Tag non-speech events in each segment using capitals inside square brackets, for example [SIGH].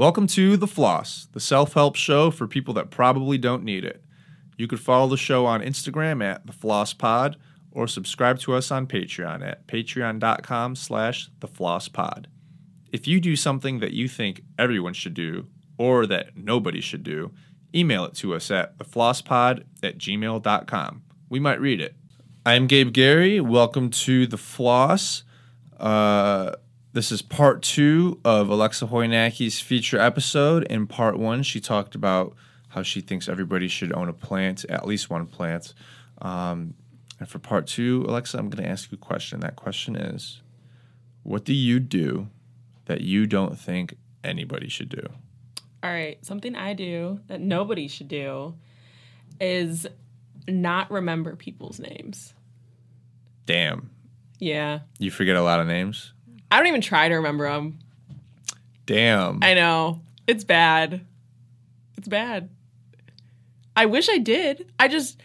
Welcome to The Floss, the self help show for people that probably don't need it. You could follow the show on Instagram at The Floss Pod or subscribe to us on Patreon at patreon.com slash The Floss Pod. If you do something that you think everyone should do or that nobody should do, email it to us at theflosspod at gmail.com. We might read it. I'm Gabe Gary. Welcome to The Floss. Uh, this is part two of Alexa Hoynacke's feature episode. In part one, she talked about how she thinks everybody should own a plant, at least one plant. Um, and for part two, Alexa, I'm going to ask you a question. That question is What do you do that you don't think anybody should do? All right, something I do that nobody should do is not remember people's names. Damn. Yeah. You forget a lot of names? I don't even try to remember them. Damn. I know. It's bad. It's bad. I wish I did. I just,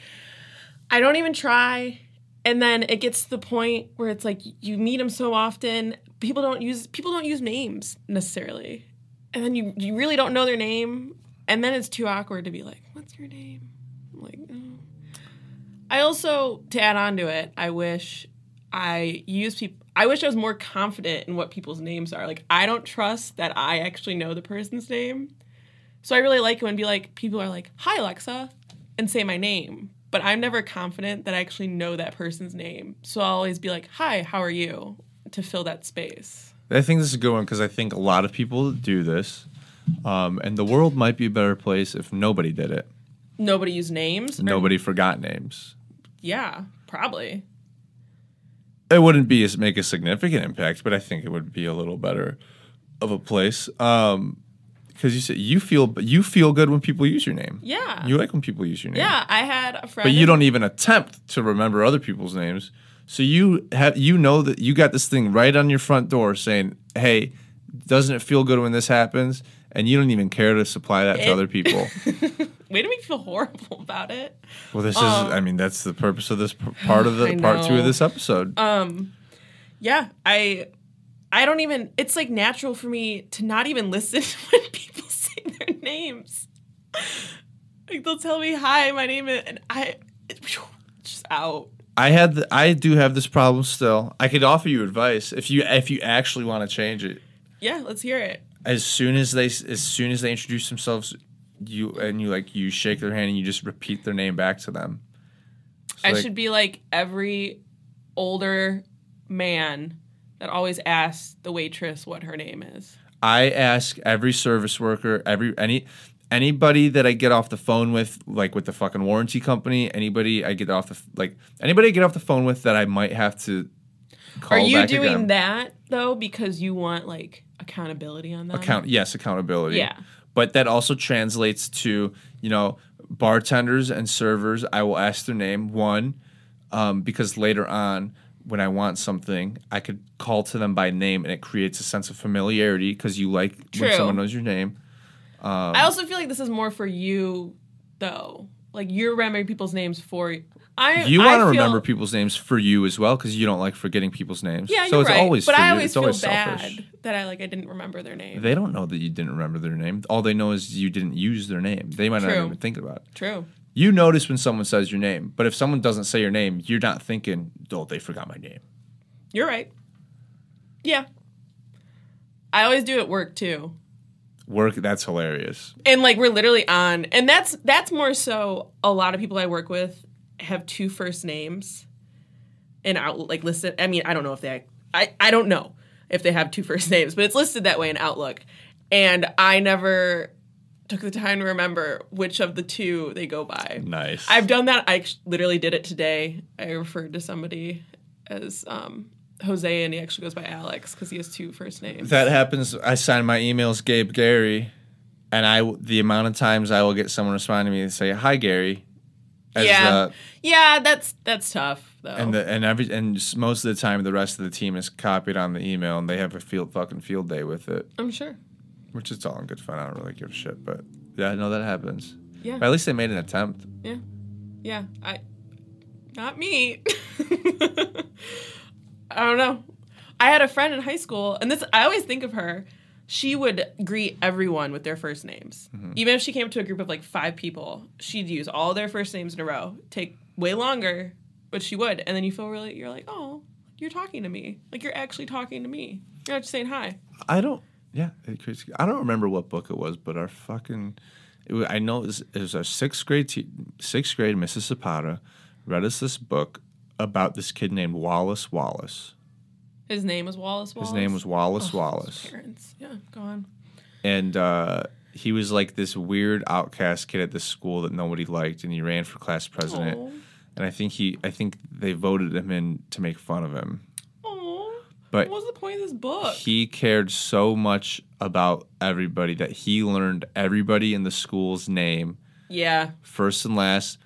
I don't even try. And then it gets to the point where it's like you meet them so often, people don't use people don't use names necessarily, and then you you really don't know their name, and then it's too awkward to be like, "What's your name?" I'm like, oh. I also to add on to it, I wish I use people. I wish I was more confident in what people's names are. Like I don't trust that I actually know the person's name. So I really like it when be like people are like, "Hi Alexa," and say my name, but I'm never confident that I actually know that person's name. So I'll always be like, "Hi, how are you?" to fill that space. I think this is a good one because I think a lot of people do this. Um, and the world might be a better place if nobody did it. Nobody used names. or- Nobody forgot names. Yeah, probably. It wouldn't be as make a significant impact, but I think it would be a little better of a place. Um, because you said you feel you feel good when people use your name. Yeah. You like when people use your name. yeah, I had a friend. But you don't even attempt to remember other people's names. So you have you know that you got this thing right on your front door saying, "Hey, doesn't it feel good when this happens?" And you don't even care to supply that to other people. [LAUGHS] Way to make feel horrible about it. Well, this Um, is I mean, that's the purpose of this p- part of the [SIGHS] part 2 of this episode. Um, yeah, I, I don't even. It's like natural for me to not even listen [LAUGHS] when people say their names. Like they'll tell me, "Hi, my name is," and I, it's [SIGHS] just out. I had the, I do have this problem still. I could offer you advice if you if you actually want to change it. Yeah, let's hear it. As soon as they as soon as they introduce themselves, you and you like you shake their hand and you just repeat their name back to them. So, I like, should be like every older man that always asks the waitress what her name is. I ask every service worker, every any anybody that I get off the phone with, like with the fucking warranty company, anybody I get off the like anybody I get off the phone with that I might have to Are you doing again. that though because you want like accountability on that? Account yes, accountability. Yeah. But that also translates to, you know, bartenders and servers, I will ask their name, one, um, because later on when I want something, I could call to them by name and it creates a sense of familiarity because you like True. when someone knows your name. I also feel like this is more for you though. Like you're remembering people's names for I. You want to remember people's names for you as well because you don't like forgetting people's names. Yeah, so you're it's right. always but I you. always it's feel always bad selfish. that I like I didn't remember their name. They don't know that you didn't remember their name. All they know is you didn't use their name. They might not even think about it. True. You notice when someone says your name, but if someone doesn't say your name, you're not thinking, "Oh, they forgot my name." You're right. Yeah. I always do at work too. Work. That's hilarious. and like we're literally on and that's that's more so a lot of people i work with have two first names and out like listed i mean i don't know if they i i don't know if they have two first [LAUGHS] names but it's listed that way in outlook. And i never took the time to remember which of the two they go by. Nice. i've done that. I literally did it today. I referred to somebody as um jose and he actually goes by alex because he has two first names. That happens. I sign my emails Gabe Gary, and I the amount of times I will get someone responding to me and say Hi Gary, yeah the- yeah that's that's tough though and the, and every and most of the time the rest of the team is copied on the email and they have a field fucking field day with it, i'm sure which is all in good fun. I don't really give a shit, but yeah, I know that happens. Yeah. But at least they made an attempt. Yeah. Yeah. I not me. [LAUGHS] I don't know. I had a friend in high school and this I always think of her. She would greet everyone with their first names. Mm-hmm. Even if she came to a group of like five people, she'd use all their first names in a row. Take way longer, but she would. And then you feel really, you're like, oh, you're talking to me. Like you're actually talking to me. You're not just saying hi. I don't. Yeah, it crazy. I don't remember what book it was, but our fucking. Was, I know it was, it was our sixth grade te- sixth grade Mrs. Zapata read us this book about this kid named Wallace Wallace. His name was Wallace Wallace. His name was Wallace Oh, Wallace, Parents. Yeah, go on. and uh, he was like this weird outcast kid at the school that nobody liked, and he ran for class president. Aw. And I think he, I think they voted him in to make fun of him. But What was the point of this book? he cared so much about everybody that he learned everybody in the school's name yeah. first and last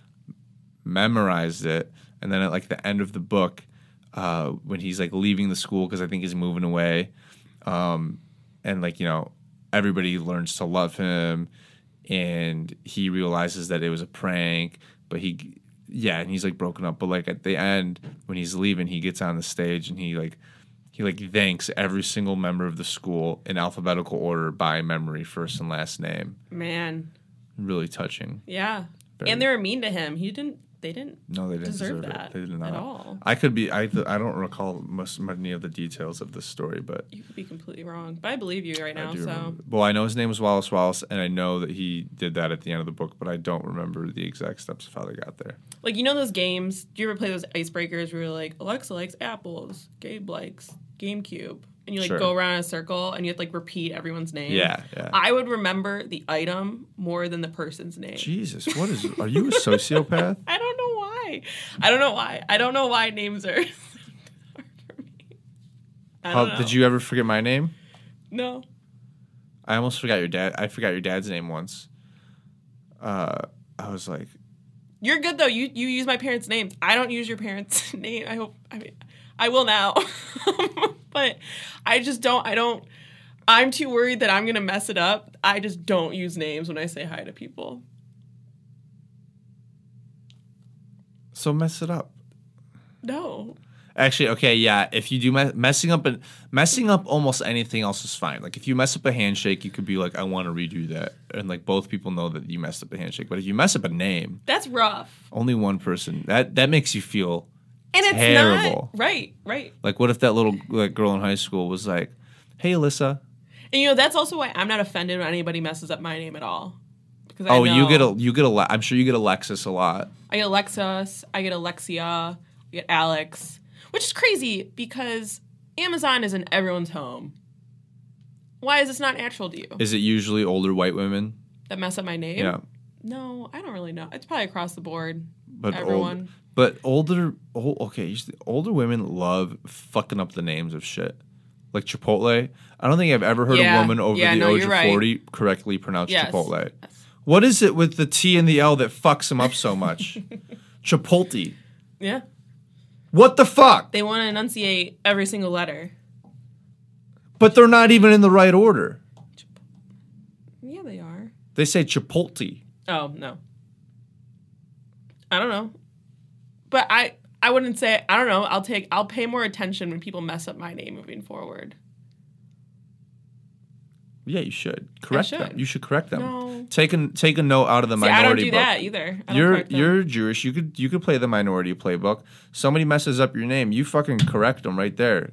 memorized it and then at like the end of the book uh, when he's like leaving the school because i think he's moving away um, and like you know everybody learns to love him and he realizes that it was a prank but he yeah and he's like broken up but like at the end when he's leaving he gets on the stage and he like he like thanks every single member of the school in alphabetical order by memory first and last name Man. really touching Yeah. Very- And they were mean to him. He didn't they didn't No, they didn't deserve deserve, that it. They did not at all. I could be. I I don't recall most many of the details of this story, but You could be completely wrong. But I believe you right now, so remember. Well, I know his name was Wallace Wallace, and I know that he did that at the end of the book, but I don't remember the exact steps of how they got there. like you know those games, do you ever play those icebreakers where you're like, Alexa likes apples, Gabe likes GameCube. And you like Sure. go around in a circle and you have to like repeat everyone's name. Yeah, yeah. I would remember the item more than the person's name. Jesus, what is? Are you a sociopath? [LAUGHS] I don't know why. I don't know why. I don't know why names are [LAUGHS] hard for me. I How, did you ever forget my name? No. I almost forgot your dad. I forgot your dad's name once. Uh, I was like, You're good though. You you use my parents' names. I don't use your parents' [LAUGHS] name. I hope. I mean, I will now, but I just don't. I don't. I'm too worried that I'm gonna mess it up. I just don't use names when I say hi to people. so mess it up. No. Actually, okay, yeah. If you do me- messing up and messing up almost anything else is fine. Like if you mess up a handshake, you could be like, I want to redo that, and like both people know that you messed up a handshake. But if you mess up a name, That's rough. only one person that that makes you feel And it's Terrible. not right. Right. like, what if that little like girl in high school was like, Hey, Alyssa. And you know that's also why I'm not offended when anybody messes up my name at all. Because I Oh, you get a you get a. I'm sure you get Alexis a lot. I get Alexis, I get Alexia, I get Alex, which is crazy because Amazon is in everyone's home. Why is this not natural to you? Is it usually older white women? That mess up my name? Yeah, No, I don't really know. It's probably across the board. But old- but older, old, okay, older women love fucking up the names of shit. Like Chipotle. I don't think I've ever heard Yeah. a woman over Yeah, the no, age of right. 40 correctly pronounce Yes. Chipotle. What is it with the T and the L that fucks them up so much? [LAUGHS] Chipotle. Yeah. What the fuck? They want to enunciate every single letter. But they're not even in the right order. Yeah, they are. They say Chipotle. Oh, no. I don't know. But I I wouldn't say I don't know. I'll take I'll pay more attention when people mess up my name moving forward. Yeah, you should correct should. them. You should correct them. No. Take a take a note out of the See, I don't do book. that either. You're you're Jewish. You could you could play the minority playbook. Somebody messes up your name, you fucking correct them right there.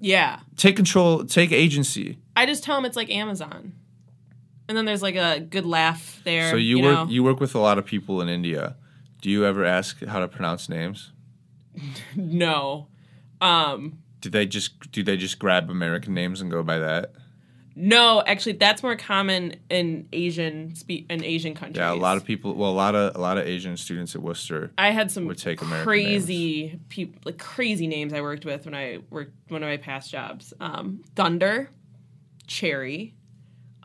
Yeah. Take control. Take agency. I just tell them it's like Amazon. And then there's like a good laugh there. So you, you work know? you work with a lot of people in India. Do you ever ask how to pronounce names? [LAUGHS] No. Um Do they just do they just grab American names and go by that? no, actually that's more common in Asian spe- in Asian countries. Yeah, a lot of people. Well, a lot of a lot of Asian students at Worcester. I had some would take American crazy people, like crazy names I worked with when I worked one of my past jobs. Um, Thunder, Cherry.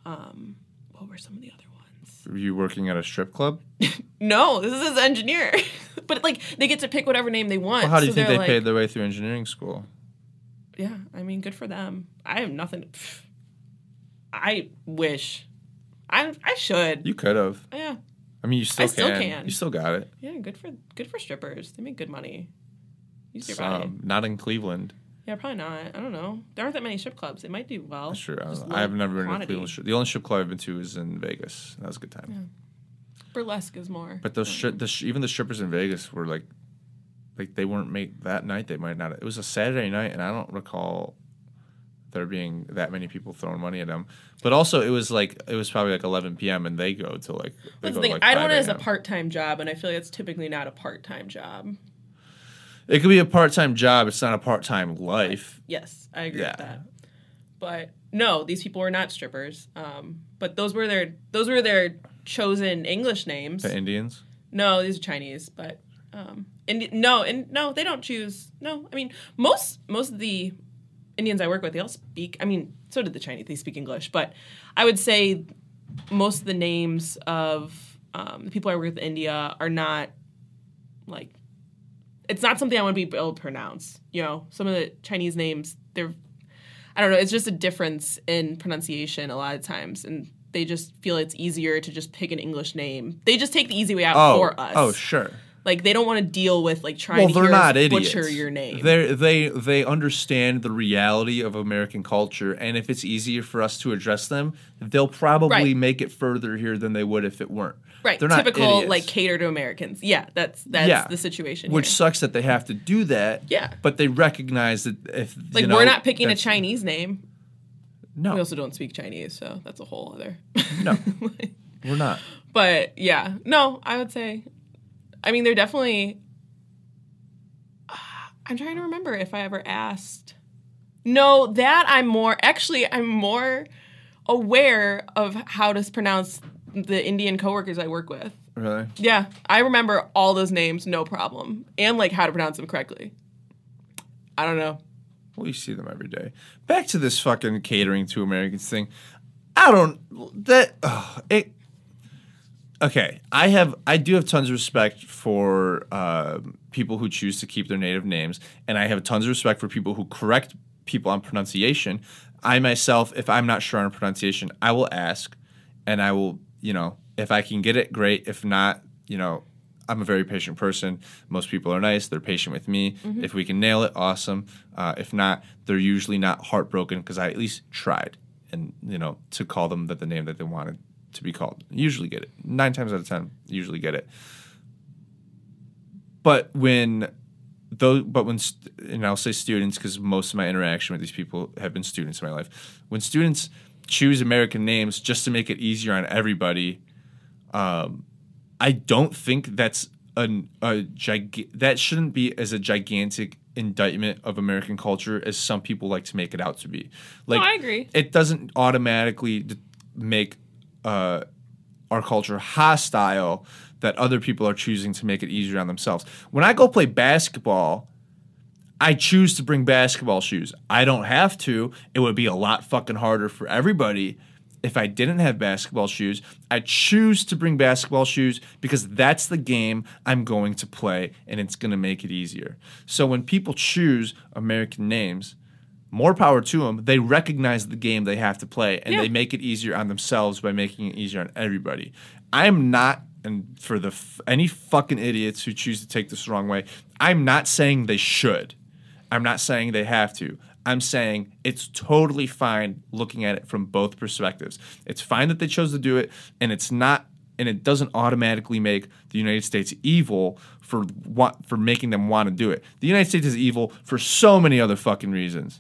Um, what were some of the other ones? Were you working at a strip club? [LAUGHS] No, this is engineer, [LAUGHS] but like they get to pick whatever name they want. Well, how do you so think they they're paid their way through engineering school? Yeah, I mean, good for them. I have nothing. pff. [SIGHS] I wish. I I should. You could have. yeah, I mean, you still, I still can. can. You still got it. yeah. Good for good for strippers. They make good money. Use your body. Not in Cleveland. Yeah, probably not. I don't know. There aren't that many strip clubs. They might do well. Sure, I, Just don't know. I have never been to a quantity. Cleveland strip. The only strip club I've been to is in Vegas. That was a good time. Burlesque is more. But those stri- the, sh- even the strippers in Vegas were like, like they weren't made that night. They might not. It was a Saturday night, and I don't recall there being that many people throwing money at them. But also, it was like it was probably like 11 p.m. and they go to like. That's the thing. like, I don't 5 want it as a part time job, and I feel like it's typically not a part time job. It could be a part time job. It's not a part time life. Yes, I agree Yeah. with that. But no, these people were not strippers. Um, but those were their those were their chosen English names. The Indians. No, these are Chinese, but um, Indi- no, and no, they don't choose. No, I mean most most of the Indians I work with, they all speak. I mean, so did the Chinese. They speak English, but I would say most of the names of um, the people I work with in India are not like. It's not something I want to be able to pronounce. You know, some of the Chinese names, they're. I don't know. It's just a difference in pronunciation a lot of times, and they just feel it's easier to just pick an English name. They just take the easy way out Oh, for us. oh, sure. Like they don't want to deal with like trying Well, to they're not idiots. butcher your name. They they they understand the reality of American culture, and if it's easier for us to address them, they'll probably Right. make it further here than they would if it weren't. right. They're not Typical idiots. like cater to Americans. Yeah, that's that's Yeah. the situation. Which here. sucks that they have to do that. Yeah. But they recognize that if like you know, we're not picking a Chinese name. No, We also don't speak Chinese, so that's a whole other. no, [LAUGHS] we're not. but yeah, no, I would say. I mean, they're definitely. [SIGHS] I'm trying to remember if I ever asked. No, that I'm more actually I'm more aware of how to pronounce the Indian coworkers I work with. Really? Yeah, I remember all those names, no problem, and like how to pronounce them correctly. I don't know. Well, you see them every day. Back to this fucking catering to Americans thing. I don't that ugh, it. Okay, I have I do have tons of respect for uh, people who choose to keep their native names, and I have tons of respect for people who correct people on pronunciation. I myself, if I'm not sure on pronunciation, I will ask, and I will, you know, if I can get it, great. If not, you know, I'm a very patient person. Most people are nice. They're patient with me. If we can nail it, awesome. Uh, if not, they're usually not heartbroken because I at least tried, and you know, to call them that the name that they wanted to be called. Usually get it. Nine times out of ten, usually get it. But when though, but when st- and I'll say students because most of my interaction with these people have been students in my life. When students choose American names just to make it easier on everybody, um, I don't think that's an, a gig- that shouldn't be as a gigantic indictment of American culture as some people like to make it out to be. Like I agree. It doesn't automatically d- make uh, our culture hostile that other people are choosing to make it easier on themselves. When I go play basketball, I choose to bring basketball shoes. I don't have to. It would be a lot fucking harder for everybody if I didn't have basketball shoes. I choose to bring basketball shoes because that's the game I'm going to play and it's going to make it easier. So when people choose American names, more power to them. They recognize the game they have to play and Yeah. they make it easier on themselves by making it easier on everybody. I'm not and for the f- any fucking idiots who choose to take this the wrong way, I'm not saying they should. I'm not saying they have to. I'm saying it's totally fine looking at it from both perspectives. It's fine that they chose to do it, and it's not, and it doesn't automatically make the United States evil for what for making them want to do it. The United States is evil for so many other fucking reasons,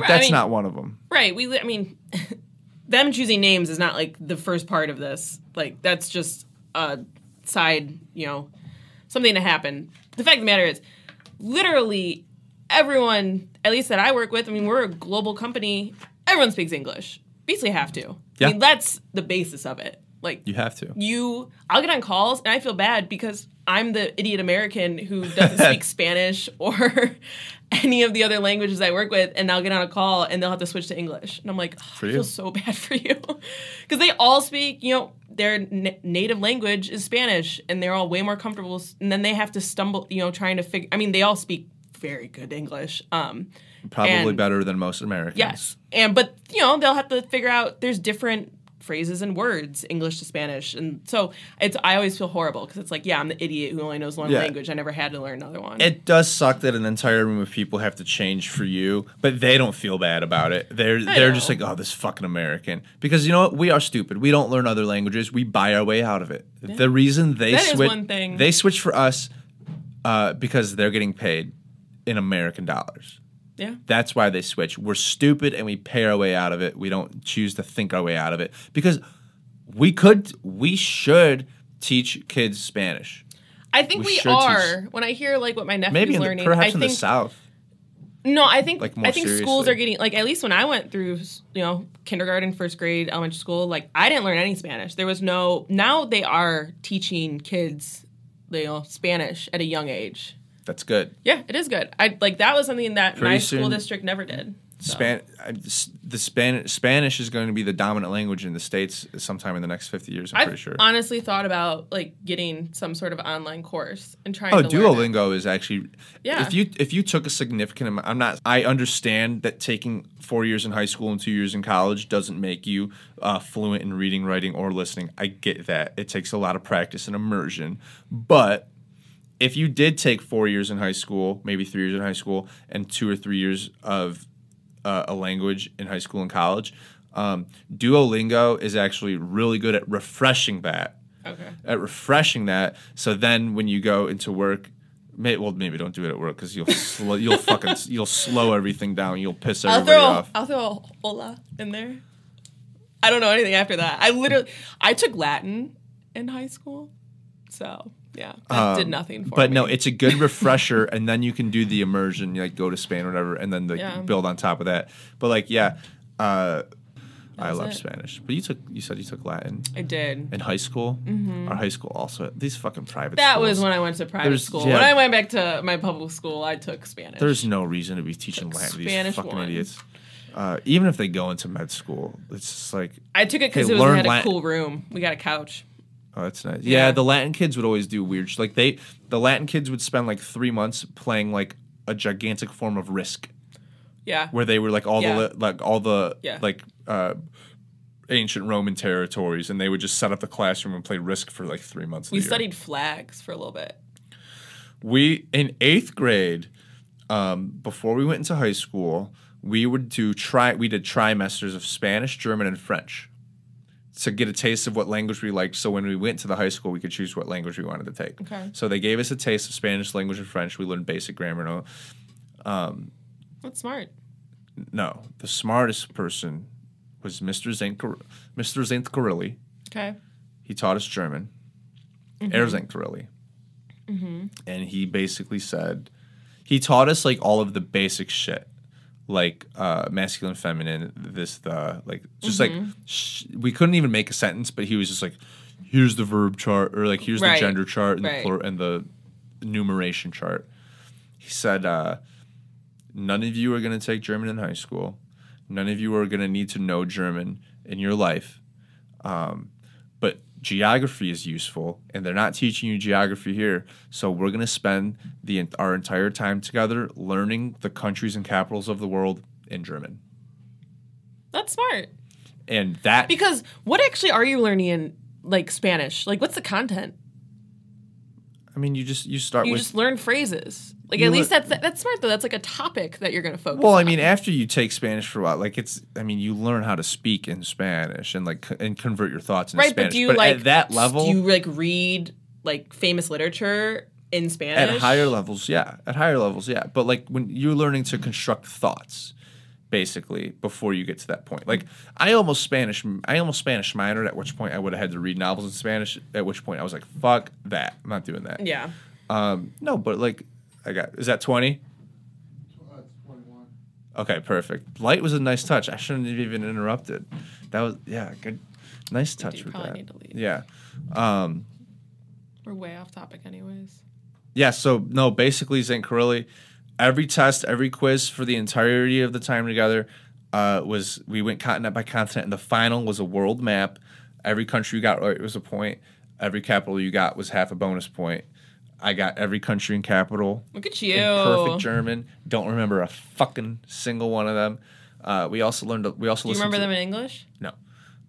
but Right, I that's mean- not one of them. Right. We. I mean, [LAUGHS] them choosing names is not like the first part of this. Like that's just a side. You know, something to happen. The fact of the matter is, literally everyone, at least that I work with. I mean, we're a global company. Everyone speaks English. Basically, have to. Yeah. I mean, that's the basis of it. Like You have to. you I'll get on calls and I feel bad because I'm the idiot American who doesn't speak [LAUGHS] Spanish or [LAUGHS] any of the other languages I work with and I'll get on a call and they'll have to switch to English. And I'm like, "Oh, I feel so bad [LAUGHS] for you. Cuz they all speak, you know, their na- native language is Spanish and they're all way more comfortable and then they have to stumble, you know, trying to figure I mean, they all speak very good English. Um Probably and- better than most Americans. Yes. And but you know, they'll have to figure out there's different phrases and words English to Spanish, and so it's I always feel horrible because it's like yeah I'm the idiot who only knows one Yeah. language I never had to learn another one. It does suck that an entire room of people have to change for you, but they don't feel bad about it. They're they're just like, oh, this fucking American. Because you know what? We are stupid. We don't learn other languages. We buy our way out of it. The reason they switch, one thing. they switch for us, uh, because they're getting paid in American dollars. Yeah, That's why they switch. We're stupid and we pay our way out of it. We don't choose to think our way out of it because we could, we should teach kids Spanish. I think We we, are. When I hear like what my nephew's Maybe in the, learning, perhaps I in think the South. No, I think Like, I think schools are getting like at least when I went through you know kindergarten, first grade, elementary school, like I didn't learn any Spanish. There was no. Now they are teaching kids, you know, Spanish at a young age. That's good. Yeah, it is good. I like that was something that Pretty my school district never did. So. Span- I- the Spanish Spanish is going to be the dominant language in the states sometime in the next fifty years. I'm I've pretty sure. honestly thought about like getting some sort of online course and trying. Oh, to. Duolingo is actually. Yeah. If you if you took a significant amount, I'm not. I understand that taking four years in high school and two years in college doesn't make you uh, fluent in reading, writing, or listening. I get that. It takes a lot of practice and immersion, but if you did take four years in high school, maybe three years in high school, and two or three years of uh, a language in high school and college, um, Duolingo is actually really good at refreshing that Okay. at refreshing that. So then when you go into work, may, well maybe don't do it at work because you'll slow, [LAUGHS] you'll fucking you'll slow everything down. You'll piss I'll throw off. I'll throw a hola in there. I don't know anything after that. I literally I took Latin in high school, so yeah, that did nothing for Um, but me. no, it's a good [LAUGHS] refresher, and then you can do the immersion, you like go to Spain or whatever, and then like Yeah. build on top of that. But like, yeah, uh, I love it. Spanish. But you took you said you took Latin I did. in high school. Our high school also these fucking private. Mm-hmm. That schools. was when I went to private There's- school. yeah. When I went back to my public school, I took Spanish. There's no reason to be teaching Latin to these fucking one. idiots. Uh, even if they go into med school, it's just like I took it because Hey, it was we had a Latin. cool room. We got a couch. Oh, that's nice. Yeah. Yeah. the Latin kids would always do weird. Sh- like they, the Latin kids would spend like three months playing like a gigantic form of Risk, Yeah. where they were like all Yeah. the like all the Yeah. like uh, ancient Roman territories, and they would just set up the classroom and play Risk for like three months. We studied flags for a little bit. We in eighth grade, um, before we went into high school, we would do try. We did trimesters of Spanish, German, and French to get a taste of what language we liked. So when we went to the high school, we could choose what language we wanted to take. Okay. So they gave us a taste of Spanish language and French. We learned basic grammar. No, um, That's smart. no, the smartest person was Mr. Zink, Mr. Zinkarilli. Okay. He taught us German, mm-hmm. Air Zinkarilli. Mm-hmm. And he basically said, he taught us like all of the basic shit, like uh, masculine, feminine, this, the, like, just like, sh- we couldn't even make a sentence, but he was just like, here's the verb chart, or like, here's Right. the gender chart and, Right. the, plur- and the numeration chart. He said, uh, none of you are going to take German in high school. None of you are going to need to know German in your life. Um, geography is useful, and they're not teaching you geography here. So we're going to spend the our entire time together learning the countries and capitals of the world in German. That's smart. And that Because what actually are you learning in like Spanish? Like what's the content? I mean, you just you start You with just learn phrases. Like You at least that's that's smart though. That's like a topic that you're going to focus Well, I on. mean, after you take Spanish for a while, like it's, I mean, you learn how to speak in Spanish and like and convert your thoughts into right, Spanish. but do you like at that level, do you like read like famous literature in Spanish? at higher levels, yeah, at higher levels, yeah. But like when you're learning to construct thoughts, basically, before you get to that point, like I almost Spanish, I almost Spanish minored. At which point I would have had to read novels in Spanish. At which point I was like, fuck that, I'm not doing that. Yeah. Um, no, but like I got, is that twenty? That's 21. Okay, perfect. Light was a nice touch. I shouldn't have even interrupted. That was yeah, good, nice touch do with probably that. need to leave. Yeah, um, We're way off topic anyways. yeah. So no, basically St. Corelli, every test, every quiz for the entirety of the time together uh, was we went continent by continent, and the final was a world map. Every country you got right was a point. Every capital you got was half a bonus point. I got every country and capital Look at you. perfect German. Don't remember a fucking single one of them. Uh, we also learned. We also Do you remember to, them in English? No.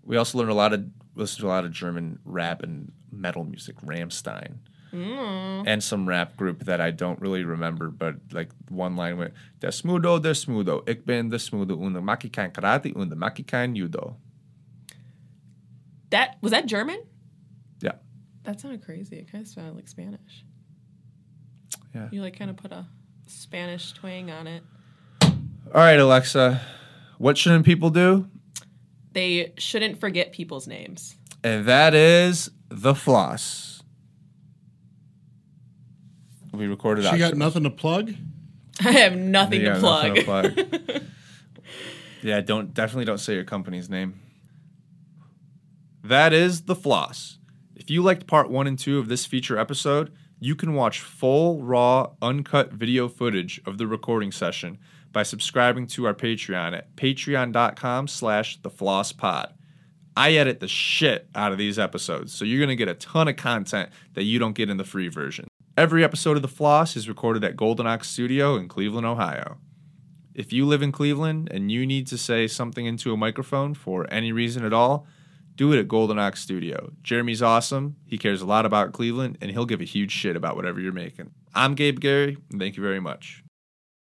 We also learned a lot of listened to a lot of German rap and metal music, Rammstein, and some rap group that I don't really remember, but like one line went "Der Smudo, der Smudo, ich bin der Smudo und ich kein Karate und ich kein Judo." That was that German? Yeah, That sounded crazy. It kind of sounded like Spanish. Yeah. You like kind of put a Spanish twang on it. All right, Alexa, what shouldn't people do? They shouldn't forget people's names. And that is the floss. We recorded. She got nothing to plug. I have nothing to plug. nothing to plug. [LAUGHS] yeah, don't definitely don't say your company's name. That is the floss. If you liked part one and two of this feature episode, you can watch full, raw, uncut video footage of the recording session by subscribing to our Patreon at patreon.com slash the floss. I edit the shit out of these episodes, so you're gonna get a ton of content that you don't get in the free version. Every episode of The Floss is recorded at Golden Ox Studio in Cleveland, Ohio. If you live in Cleveland and you need to say something into a microphone for any reason at all, do it at Golden Ox Studio. Jeremy's awesome. He cares a lot about Cleveland, and he'll give a huge shit about whatever you're making. I'm Gabe Gary, and thank you very much.